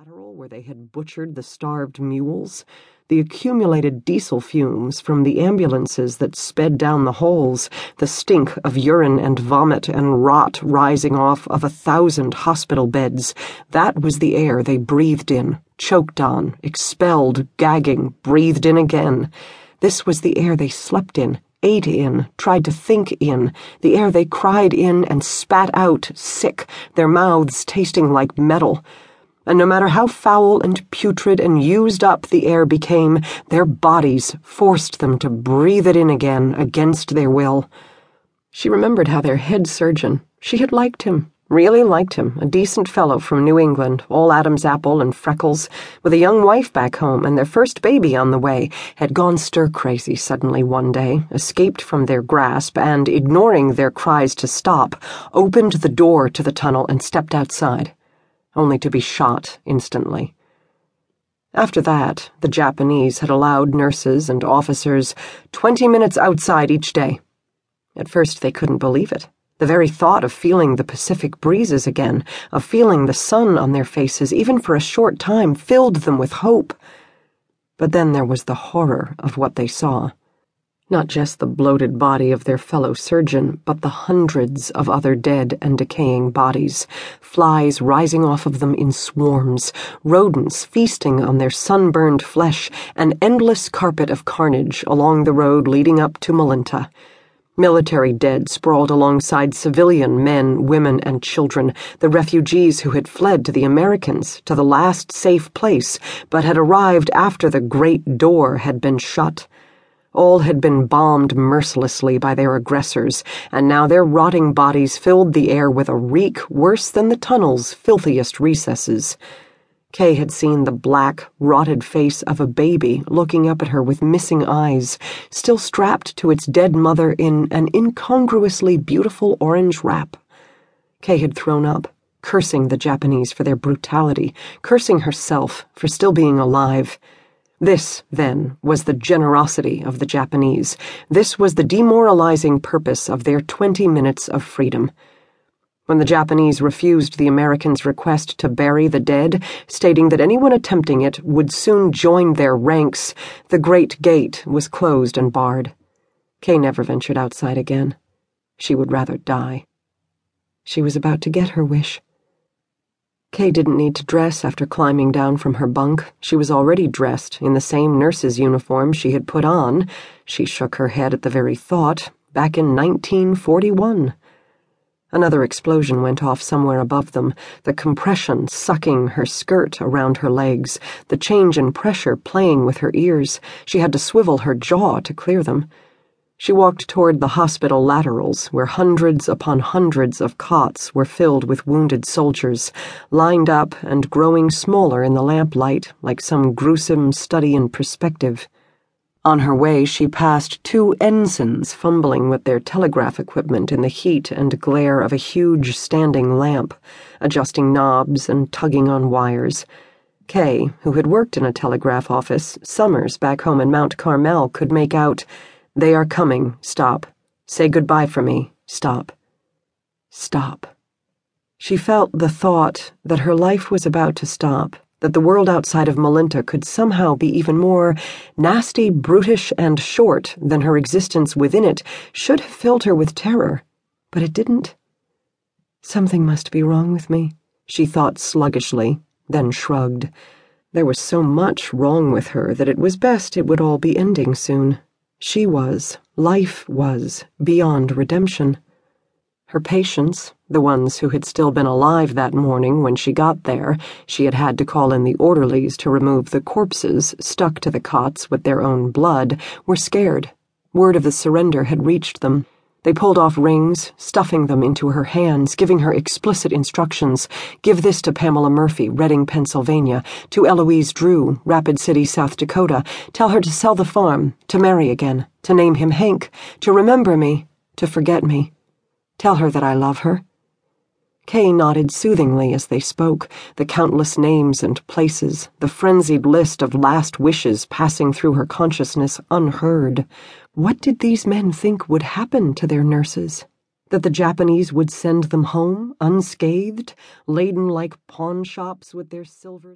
lateral where they had butchered the starved mules, the accumulated diesel fumes from the ambulances that sped down the holes, the stink of urine and vomit and rot rising off of a thousand hospital beds, that was the air they breathed in, choked on, expelled, gagging, breathed in again. This was the air they slept in, ate in, tried to think in, the air they cried in and spat out, sick, their mouths tasting like metal. And no matter how foul and putrid and used up the air became, their bodies forced them to breathe it in again against their will. She remembered how their head surgeon, she had liked him, Really liked him, a decent fellow from New England, all Adam's apple and freckles, with a young wife back home and their first baby on the way, had gone stir crazy suddenly one day, escaped from their grasp, and, ignoring their cries to stop, opened the door to the tunnel and stepped outside, only to be shot instantly. After that, the Japanese had allowed nurses and officers twenty minutes outside each day. At first, they couldn't believe it. The very thought of feeling the Pacific breezes again, of feeling the sun on their faces, even for a short time, filled them with hope. But then there was the horror of what they saw. Not just the bloated body of their fellow surgeon, but the hundreds of other dead and decaying bodies, flies rising off of them in swarms, rodents feasting on their sunburned flesh, an endless carpet of carnage along the road leading up to Malinta. Military dead sprawled alongside civilian men, women, and children, the refugees who had fled to the Americans, to the last safe place, but had arrived after the great door had been shut. All had been bombed mercilessly by their aggressors, and now their rotting bodies filled the air with a reek worse than the tunnel's filthiest recesses. Kay had seen the black, rotted face of a baby looking up at her with missing eyes, still strapped to its dead mother in an incongruously beautiful orange wrap. Kay had thrown up, cursing the Japanese for their brutality, cursing herself for still being alive. This, then, was the generosity of the Japanese. This was the demoralizing purpose of their twenty minutes of freedom when the Japanese refused the Americans' request to bury the dead, stating that anyone attempting it would soon join their ranks, the great gate was closed and barred. Kay never ventured outside again. She would rather die. She was about to get her wish. Kay didn't need to dress after climbing down from her bunk. She was already dressed in the same nurse's uniform she had put on, she shook her head at the very thought, back in 1941. Another explosion went off somewhere above them, the compression sucking her skirt around her legs, the change in pressure playing with her ears. She had to swivel her jaw to clear them. She walked toward the hospital laterals, where hundreds upon hundreds of cots were filled with wounded soldiers, lined up and growing smaller in the lamplight like some gruesome study in perspective. On her way, she passed two ensigns fumbling with their telegraph equipment in the heat and glare of a huge standing lamp, adjusting knobs and tugging on wires. Kay, who had worked in a telegraph office, summers back home in Mount Carmel, could make out, They are coming, stop. Say goodbye for me, stop. Stop. She felt the thought that her life was about to stop that the world outside of Malinta could somehow be even more nasty, brutish, and short than her existence within it should have filled her with terror. But it didn't. Something must be wrong with me, she thought sluggishly, then shrugged. There was so much wrong with her that it was best it would all be ending soon. She was, life was, beyond redemption. Her patients, the ones who had still been alive that morning when she got there, she had had to call in the orderlies to remove the corpses stuck to the cots with their own blood, were scared. Word of the surrender had reached them. They pulled off rings, stuffing them into her hands, giving her explicit instructions. Give this to Pamela Murphy, Reading, Pennsylvania, to Eloise Drew, Rapid City, South Dakota. Tell her to sell the farm, to marry again, to name him Hank, to remember me, to forget me. Tell her that I love her. Kay nodded soothingly as they spoke, the countless names and places, the frenzied list of last wishes passing through her consciousness unheard. What did these men think would happen to their nurses? That the Japanese would send them home unscathed, laden like pawn shops with their silver.